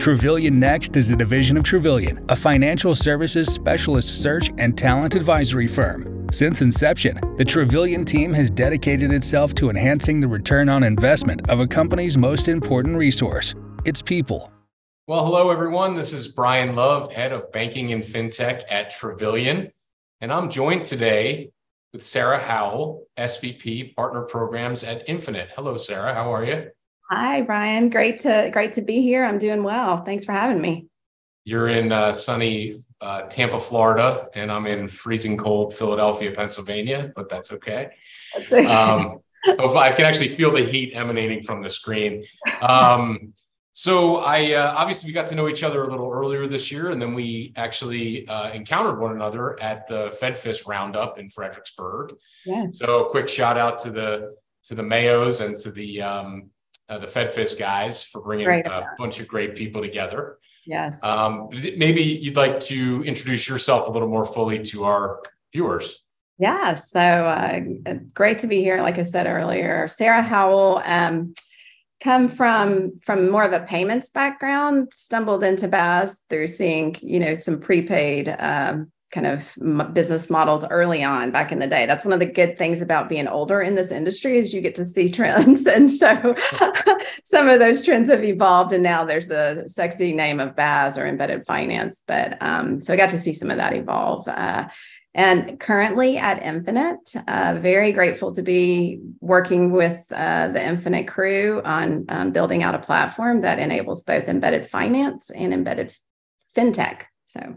Trevillion Next is a division of Trevillion, a financial services specialist search and talent advisory firm. Since inception, the Trevillion team has dedicated itself to enhancing the return on investment of a company's most important resource its people. Well, hello, everyone. This is Brian Love, head of banking and fintech at Trevillion. And I'm joined today with Sarah Howell, SVP Partner Programs at Infinant. Hello, Sarah. How are you? Hi, Brian. Great to great to be here. I'm doing well. Thanks for having me. You're in uh, sunny uh, Tampa, Florida, and I'm in freezing cold Philadelphia, Pennsylvania, but that's okay. Um, I can actually feel the heat emanating from the screen. Um, so I uh, obviously we got to know each other a little earlier this year, and then we actually uh, encountered one another at the FedFis Roundup in Fredericksburg. Yeah. So quick shout out to the to the Mayos and to the um, uh, the FedFis guys for bringing a bunch of great people together. Yes. Um, maybe you'd like to introduce yourself a little more fully to our viewers. Yeah. So uh, great to be here. Like I said earlier, Sarah Howell. Um, come from from more of a payments background stumbled into BaaS through seeing you know some prepaid um, kind of business models early on back in the day. That's one of the good things about being older in this industry is you get to see trends. And so some of those trends have evolved and now there's the sexy name of BaaS or embedded finance. But um, so I got to see some of that evolve. Uh, and currently at Infinant, uh, very grateful to be working with uh, the Infinant crew on um, building out a platform that enables both embedded finance and embedded fintech. So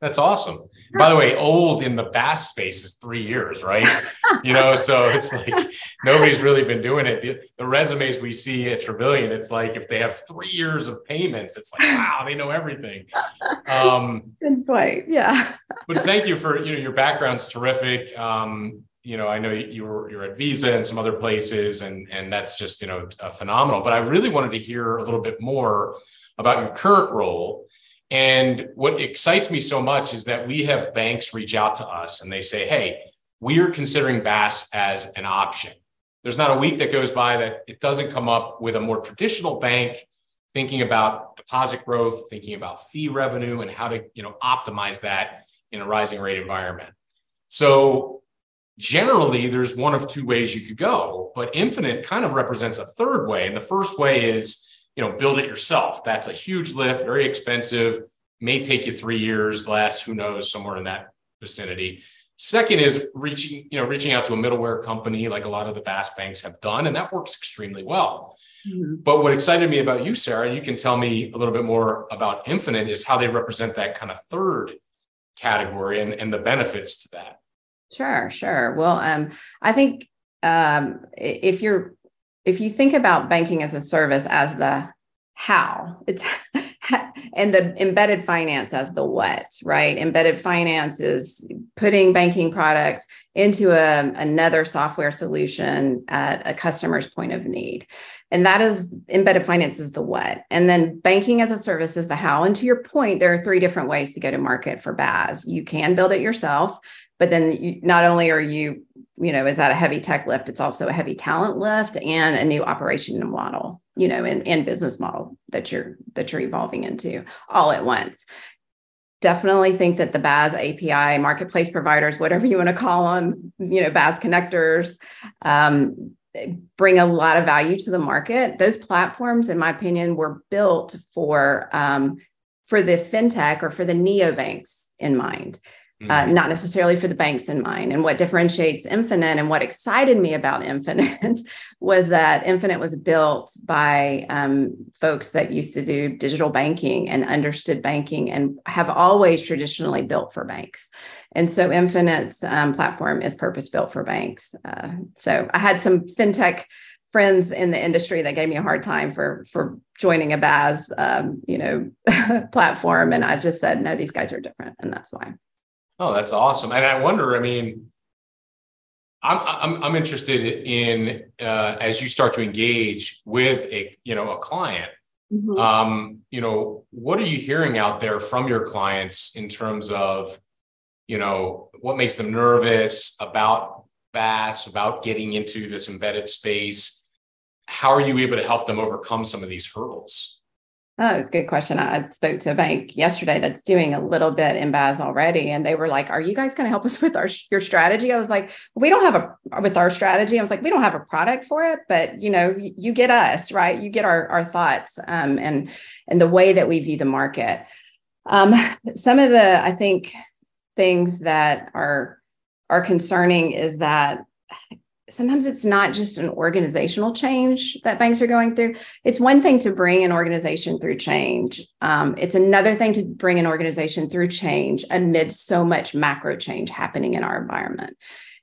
that's awesome. By the way, old in the BaaS space is three years, right? you know, so it's like nobody's really been doing it. The, the, resumes we see at Trevillion, it's like if they have three years of payments, it's like wow, they know everything. Um, Good point. Yeah. but thank you for you know your background's terrific. Um, you know, I know you're you're at Visa and some other places, and and that's just you know phenomenal. But I really wanted to hear a little bit more about your current role and what excites me so much is that we have banks reach out to us and they say, hey, we are considering BaaS as an option. There's not a week that goes by that it doesn't come up with a more traditional bank thinking about deposit growth, thinking about fee revenue and how to, you know, optimize that in a rising rate environment. So generally there's one of two ways you could go, but Infinant kind of represents a third way. And the first way is you know, build it yourself. That's a huge lift, very expensive, may take you three years less, who knows, somewhere in that vicinity. Second is reaching, you know, reaching out to a middleware company like a lot of the BaaS banks have done, and that works extremely well. Mm-hmm. But what excited me about you, Sarah, you can tell me a little bit more about Infinant, is how they represent that kind of third category and, and the benefits to that. Sure, sure. Well, um, I think um, if you're if you think about banking as a service as the how it's and the embedded finance as the what right? Embedded finance is putting banking products into a, another software solution at a customer's point of need. And that is embedded finance is the what. And then banking as a service is the how. And to your point there are three different ways to go to market for BaaS you can build it yourself but then you, not only are you you know is that a heavy tech lift? It's also a heavy talent lift and a new operation model you know and, and business model that you're that you're evolving into all at once. Definitely think that the BaaS API marketplace providers, whatever you want to call them, you know, BaaS connectors, um, bring a lot of value to the market. Those platforms, in my opinion, were built for um, for the fintech or for the neobanks in mind uh, mm-hmm. not necessarily for the banks in mind. And what differentiates Infinant and what excited me about Infinant was that Infinant was built by um, folks that used to do digital banking and understood banking and have always traditionally built for banks. And so Infinant's um, platform is purpose built for banks. Uh, so I had some fintech friends in the industry that gave me a hard time for for joining a BaaS, um, you know platform and i just said no these guys are different and that's why Oh, that's awesome. And I wonder, I mean, I'm I'm, I'm interested in uh, as you start to engage with a you know a client. Mm-hmm. Um, you know, what are you hearing out there from your clients in terms of, you know, what makes them nervous about BaaS, about getting into this embedded space? How are you able to help them overcome some of these hurdles? Oh, it's a good question. I spoke to a bank yesterday that's doing a little bit in BaaS already, and they were like, "Are you guys going to help us with our your strategy?" I was like, "We don't have a with our strategy." I was like, "We don't have a product for it, but you know, you get us right. You get our our thoughts um, and and the way that we view the market." Um, some of the I think things that are are concerning is that sometimes it's not just an organizational change that banks are going through. It's one thing to bring an organization through change. Um, it's another thing to bring an organization through change amid so much macro change happening in our environment.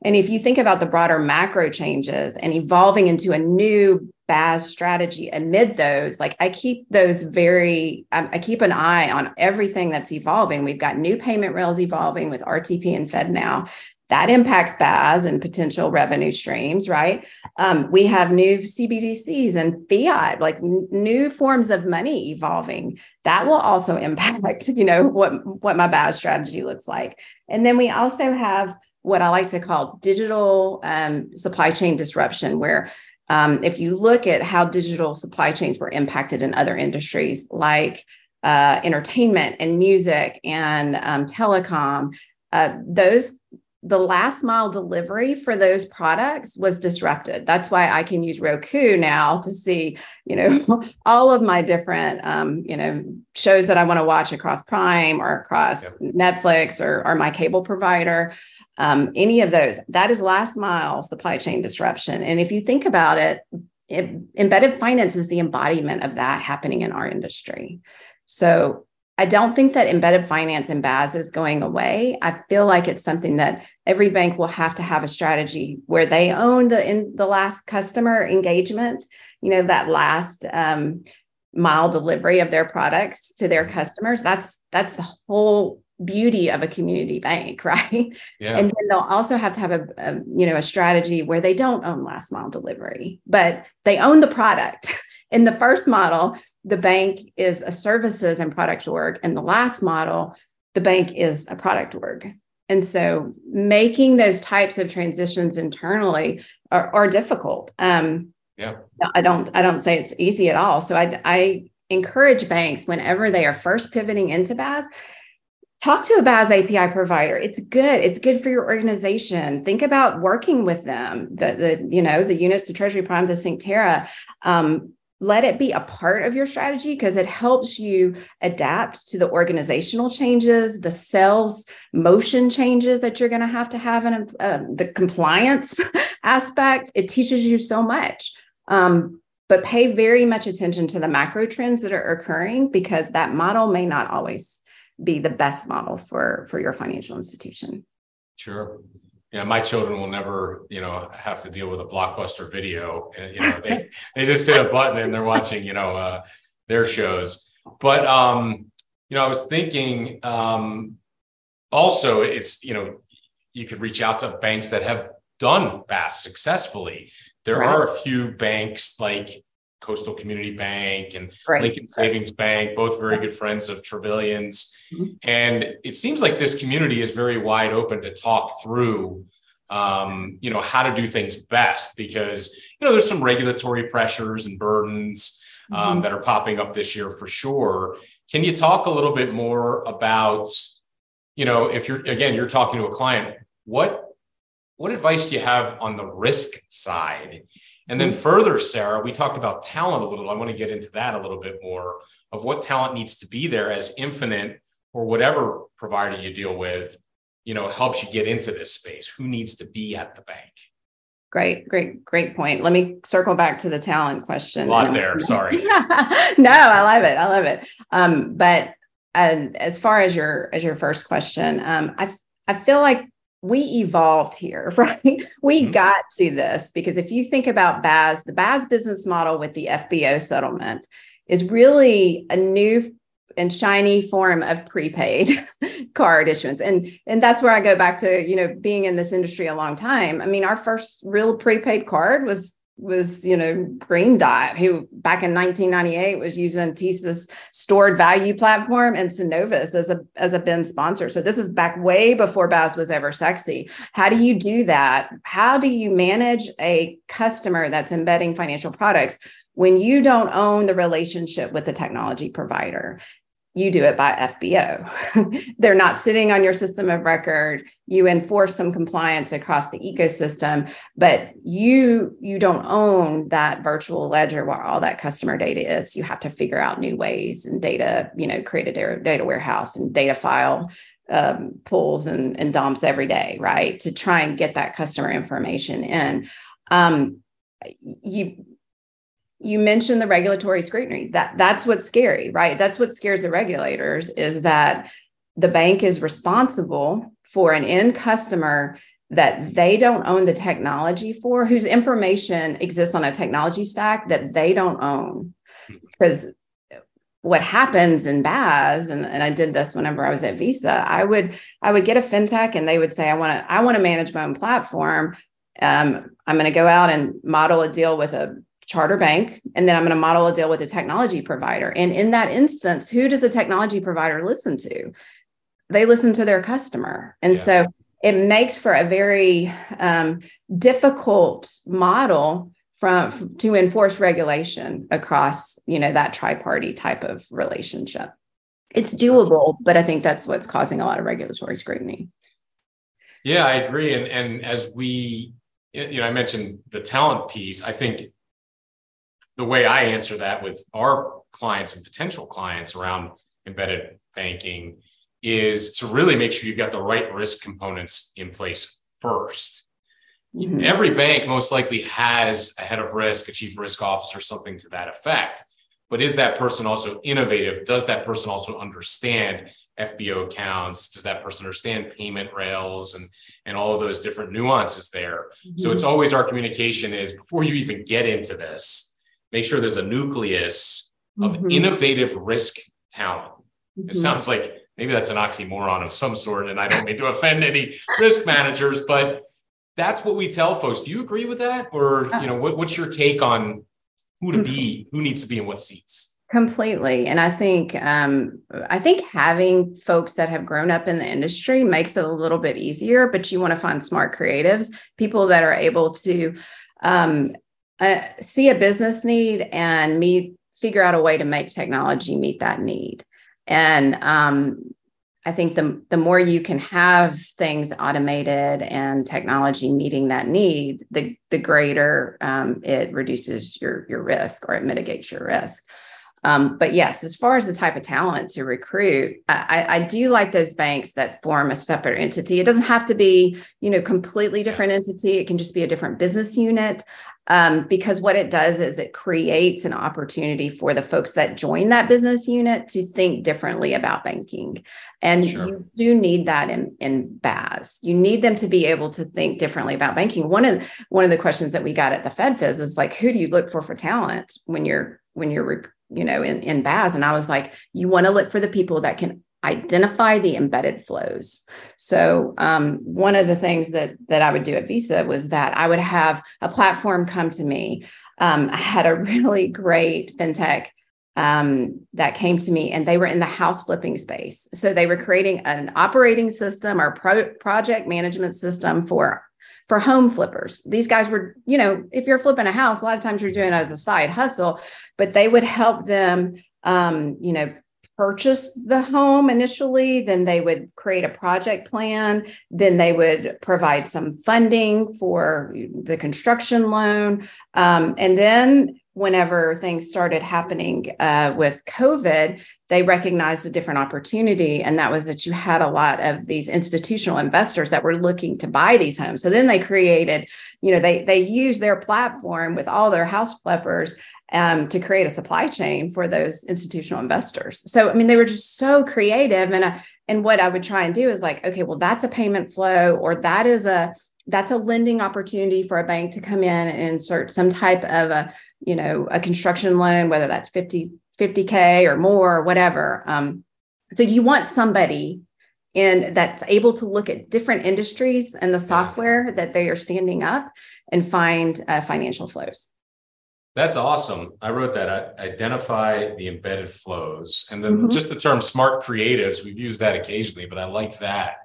And if you think about the broader macro changes and evolving into a new BaaS strategy amid those, like I keep those very, I keep an eye on everything that's evolving. We've got new payment rails evolving with RTP and FedNow that impacts BaaS and potential revenue streams, right? Um, we have new CBDCs and fiat, like n- new forms of money evolving. That will also impact, you know, what what my BaaS strategy looks like. And then we also have what I like to call digital um, supply chain disruption, where um, if you look at how digital supply chains were impacted in other industries like uh, entertainment and music and um, telecom, uh, those the last mile delivery for those products was disrupted. That's why I can use Roku now to see, you know, all of my different, um, you know, shows that I want to watch across Prime or across yep. Netflix or, or my cable provider. Um, any of those, that is last mile supply chain disruption. And if you think about it, it embedded finance is the embodiment of that happening in our industry. So I don't think that embedded finance and BaaS is going away. I feel like it's something that every bank will have to have a strategy where they own the in the last customer engagement, you know, that last um, mile delivery of their products to their customers. That's that's the whole beauty of a community bank, right? Yeah. And then they'll also have to have a, a you know a strategy where they don't own last mile delivery, but they own the product. In the first model, the bank is a services and product org. And the last model, the bank is a product org. And so making those types of transitions internally are, are difficult. Um, yeah. I don't I don't say it's easy at all. So I I encourage banks whenever they are first pivoting into BaaS, talk to a BaaS API provider. It's good. It's good for your organization. Think about working with them. The the you know the units, the Treasury Prime, the Synctera. Um, let it be a part of your strategy because it helps you adapt to the organizational changes, the sales motion changes that you're going to have to have in uh, the compliance aspect. It teaches you so much. Um, but pay very much attention to the macro trends that are occurring because that model may not always be the best model for for your financial institution. Sure you know, my children will never, you know, have to deal with a blockbuster video. And, you know, they, they just hit a button and they're watching, you know, uh, their shows. But, um, you know, I was thinking um, also it's, you know, you could reach out to banks that have done BaaS successfully. There right. are a few banks like Coastal Community Bank and right. Lincoln Savings Bank, both very good friends of Trevillion's. Mm-hmm. And it seems like this community is very wide open to talk through um, you know, how to do things best because, you know, there's some regulatory pressures and burdens um, mm-hmm. that are popping up this year for sure. Can you talk a little bit more about, you know, if you're, again, you're talking to a client, what, what advice do you have on the risk side? And then mm-hmm. further, Sarah, we talked about talent a little. I want to get into that a little bit more of what talent needs to be there as Infinant or whatever provider you deal with, you know, helps you get into this space. Who needs to be at the bank? Great, great, great point. Let me circle back to the talent question. A lot there. Sorry. no, I love it. I love it. Um, but uh, as far as your as your first question, um, I I feel like we evolved here, right? We mm-hmm. got to this because if you think about BaaS, the BaaS business model with the FBO settlement is really a new and shiny form of prepaid card issuance. And and that's where i go back to you know being in this industry a long time. I mean our first real prepaid card was was you know green dot who back in 1998 was using TSYS stored value platform and synovus as a as a bin sponsor. So this is back way before BaaS was ever sexy. How do you do that? How do you manage a customer that's embedding financial products when you don't own the relationship with the technology provider, you do it by FBO. They're not sitting on your system of record. You enforce some compliance across the ecosystem, but you you don't own that virtual ledger where all that customer data is. You have to figure out new ways and data, you know, create a data, data warehouse and data file um, pulls and, and dumps every day, right? To try and get that customer information in. Um, you you mentioned the regulatory scrutiny. That that's what's scary right? That's what scares the regulators is that the bank is responsible for an end customer that they don't own the technology for whose information exists on a technology stack that they don't own. Because what happens in BaaS, and, and I did this whenever I was at Visa, I would I would get a fintech and they would say, I want to I want to manage my own platform. Um, I'm going to go out and model a deal with a charter bank and then i'm going to model a deal with a technology provider. And in that instance who does a technology provider listen to? They listen to their customer. And yeah. so it makes for a very um, difficult model from to enforce regulation across you know that tri-party type of relationship. It's doable but i think that's what's causing a lot of regulatory scrutiny. Yeah i agree. And and as we you know i mentioned the talent piece i think the way I answer that with our clients and potential clients around embedded banking is to really make sure you've got the right risk components in place 1st mm-hmm. Every bank most likely has a head of risk, a chief risk officer, something to that effect. But is that person also innovative? Does that person also understand FBO accounts? Does that person understand payment rails and, and all of those different nuances there? Mm-hmm. So it's always our communication is before you even get into this, make sure there's a nucleus of mm-hmm. innovative risk talent. Mm-hmm. It sounds like maybe that's an oxymoron of some sort, and I don't mean to offend any risk managers, but that's what we tell folks. Do you agree with that, or uh, you know, what, what's your take on who to be, who needs to be in what seats? Completely, and I think um, I think having folks that have grown up in the industry makes it a little bit easier. But you want to find smart creatives, people that are able to um, uh, see a business need and meet figure out a way to make technology meet that need and um, i think the, the more you can have things automated and technology meeting that need the, the greater um, it reduces your, your risk or it mitigates your risk um, but yes, as far as the type of talent to recruit, I, I, do like those banks that form a separate entity. It doesn't have to be, you know, completely different entity. It can just be a different business unit um, because what it does is it creates an opportunity for the folks that join that business unit to think differently about banking. And sure. you do need that in, in BaaS. You need them to be able to think differently about banking. One of one of the questions that we got at the FedFis is like, who do you look for for talent when you're when you're you know in, in BaaS? And I was like, you want to look for the people that can identify the embedded flows. So um, one of the things that that I would do at Visa was that I would have a platform come to me. Um, I had a really great fintech um, that came to me, and they were in the house flipping space. So they were creating an operating system or pro- project management system for for home flippers. These guys were, you know, if you're flipping a house, a lot of times you're doing it as a side hustle, but they would help them um, you know, purchase the home initially, then they would create a project plan, then they would provide some funding for the construction loan. Um, and then whenever things started happening uh, with COVID, they recognized a different opportunity. And that was that you had a lot of these institutional investors that were looking to buy these homes. So then they created, you know, they they used their platform with all their house flippers um, to create a supply chain for those institutional investors. So, I mean, they were just so creative. And, uh, and what I would try and do is like, okay, well, that's a payment flow, or that is a, that's a lending opportunity for a bank to come in and insert some type of a, you know, a construction loan, whether that's 50, 50K or more or whatever. Um, so you want somebody in that's able to look at different industries and the software that they are standing up and find uh, financial flows. That's awesome. I wrote that. identify the embedded flows. And then mm-hmm. just the term smart creatives, we've used that occasionally, but I like that.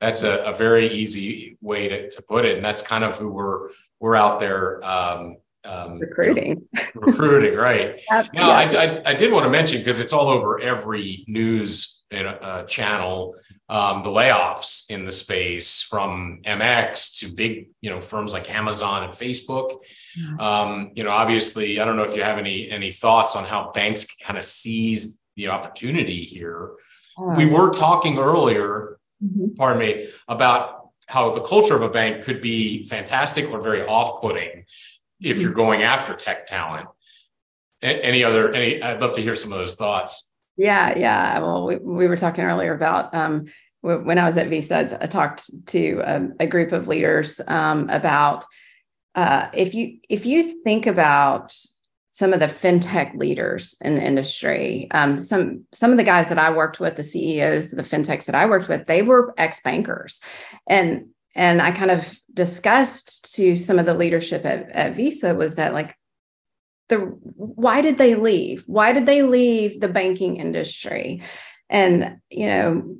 That's a, a very easy way to, to put it. And that's kind of who we're we're out there um, um, recruiting. recruiting, right? Yep, now, I, I, I, did want to mention because it's all over every news uh, channel. Um, the layoffs in the space from MX to big, you know, firms like Amazon and Facebook. Um, you know, obviously, I don't know if you have any any thoughts on how banks kind of seize the opportunity here. We were talking earlier, mm-hmm. pardon me, about how the culture of a bank could be fantastic or very off-putting if you're going after tech talent. Any other? Any? I'd love to hear some of those thoughts. Yeah, yeah. Well, we, we were talking earlier about um, when I was at Visa, I talked to a, a group of leaders um, about uh, if you if you think about some of the fintech leaders in the industry, um, some some of the guys that I worked with, the CEOs, the fintechs that I worked with, they were ex bankers, and and I kind of discussed to some of the leadership at, at Visa was that like the why did they leave? Why did they leave the banking industry? And you know,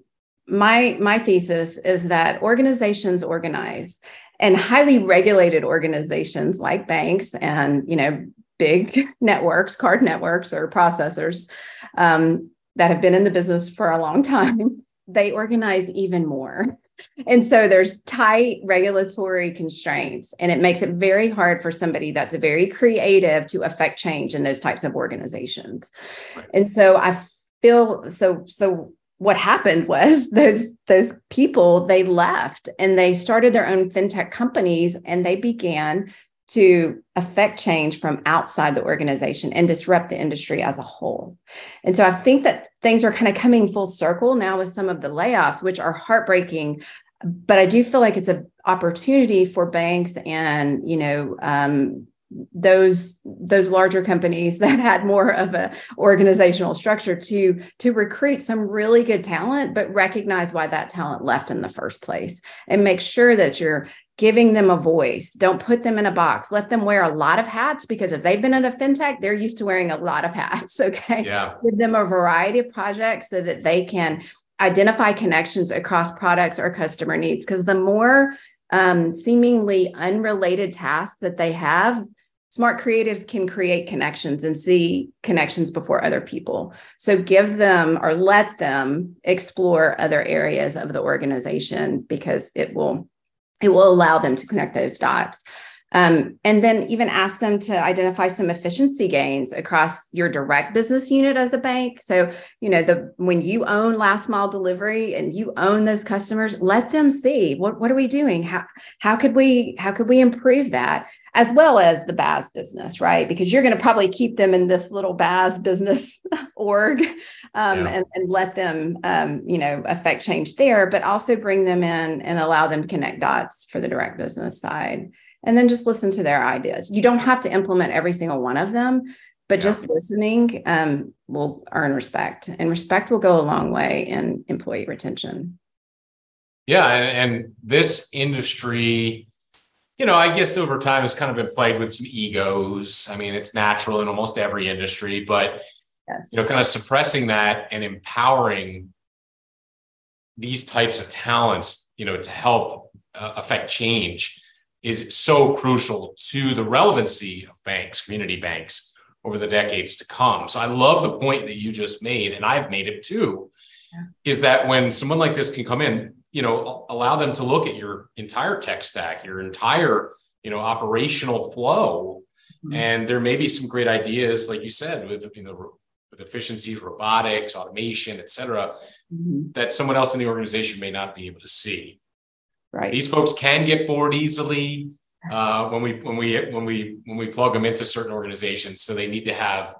my my thesis is that organizations organize and highly regulated organizations like banks and you know big networks card networks or processors um, that have been in the business for a long time they organize even more and so there's tight regulatory constraints, and it makes it very hard for somebody that's very creative to affect change in those types of organizations. Right. And so I feel so so what happened was those those people they left and they started their own fintech companies and they began to affect change from outside the organization and disrupt the industry as a whole. And so I think that things are kind of coming full circle now with some of the layoffs, which are heartbreaking. But I do feel like it's an opportunity for banks and you know um, those those larger companies that had more of a organizational structure to to recruit some really good talent but recognize why that talent left in the first place and make sure that you're giving them a voice. Don't put them in a box. Let them wear a lot of hats because if they've been in a fintech they're used to wearing a lot of hats okay? Yeah. give them a variety of projects so that they can identify connections across products or customer needs because the more um, seemingly unrelated tasks that they have smart creatives can create connections and see connections before other people. So give them or let them explore other areas of the organization because it will it will allow them to connect those dots um, and then even ask them to identify some efficiency gains across your direct business unit as a bank. So, you know, the when you own last mile delivery and you own those customers, let them see what, what are we doing? How how could we how could we improve that? As well as the BaaS business, right? Because you're going to probably keep them in this little BaaS business org um, yeah. and, and, let them, um, you know, affect change there, but also bring them in and allow them to connect dots for the direct business side and then just listen to their ideas. You don't have to implement every single one of them, but yeah. just listening um, will earn respect, and respect will go a long way in employee retention. Yeah, and, and this industry, you know, I guess over time has kind of been played with some egos. I mean, it's natural in almost every industry, but yes. you know, kind of suppressing that and empowering these types of talents, you know, to help uh, affect change is so crucial to the relevancy of banks, community banks over the decades to come. So I love the point that you just made, and I've made it too, yeah. is that when someone like this can come in, you know, allow them to look at your entire tech stack, your entire, you know, operational flow. Mm-hmm. And there may be some great ideas, like you said, with you know, with efficiencies, robotics, automation, et cetera, mm-hmm. that someone else in the organization may not be able to see. Right. These folks can get bored easily uh, when we when we when we when we plug them into certain organizations. So they need to have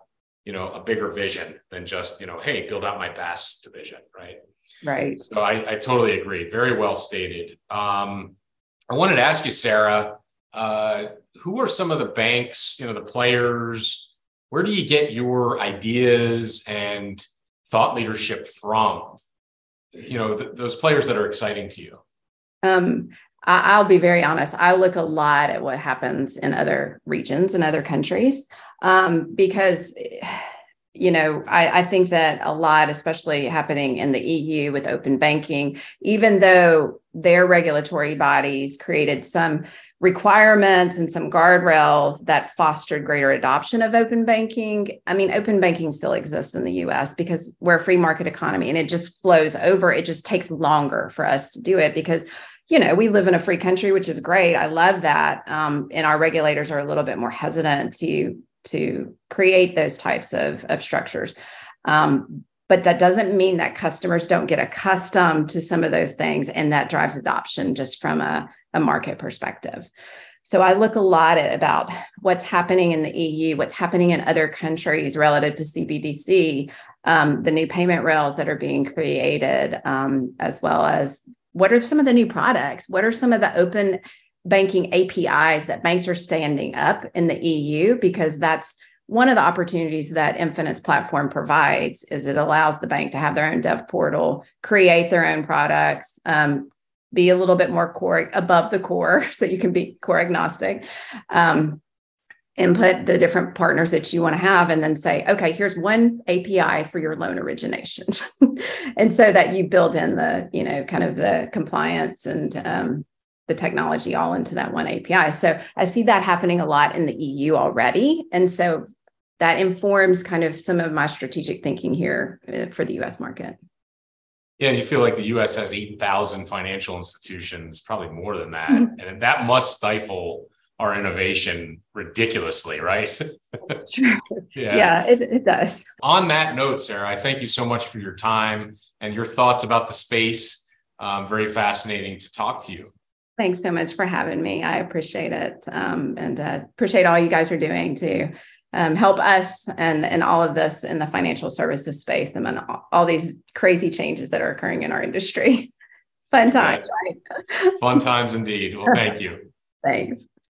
you know a bigger vision than just you know hey build out my BaaS division right. Right. So I, I totally agree. Very well stated. Um, I wanted to ask you, Sarah, uh, who are some of the banks, you know, the players? Where do you get your ideas and thought leadership from? You know, th- those players that are exciting to you. Um, I, will be very honest. I look a lot at what happens in other regions and other countries um, because you know, I, I, think that a lot, especially happening in the EU with open banking, even though their regulatory bodies created some requirements and some guardrails that fostered greater adoption of open banking. I mean, open banking still exists in the US because we're a free market economy and it just flows over. It just takes longer for us to do it because you know, we live in a free country, which is great. I love that. Um, and our regulators are a little bit more hesitant to to create those types of, of structures. Um, but that doesn't mean that customers don't get accustomed to some of those things and that drives adoption just from a, a market perspective. So I look a lot at about what's happening in the EU, what's happening in other countries relative to CBDC, um, the new payment rails that are being created, um, as well as what are some of the new products? What are some of the open banking APIs that banks are standing up in the EU because that's one of the opportunities that Infinant's platform provides is it allows the bank to have their own dev portal, create their own products, um, be a little bit more core above the core, so you can be core agnostic, um, input the different partners that you want to have, and then say, okay, here's one API for your loan origination, and so that you build in the you know kind of the compliance and um, the technology all into that one API. So I see that happening a lot in the EU already. And so that informs kind of some of my strategic thinking here uh, for the US market. Yeah, and you feel like the US has 8,000 financial institutions, probably more than that. Mm-hmm. And that must stifle our innovation ridiculously, right? That's true. yeah, yeah it, it does. On that note, Sarah, I thank you so much for your time and your thoughts about the space. Um, very fascinating to talk to you. Thanks so much for having me. I appreciate it. Um, and uh, appreciate all you guys are doing to um, help us and, and all of this in the financial services space and all, all these crazy changes that are occurring in our industry. Fun times, right? Fun times indeed. Well, thank you. Thanks.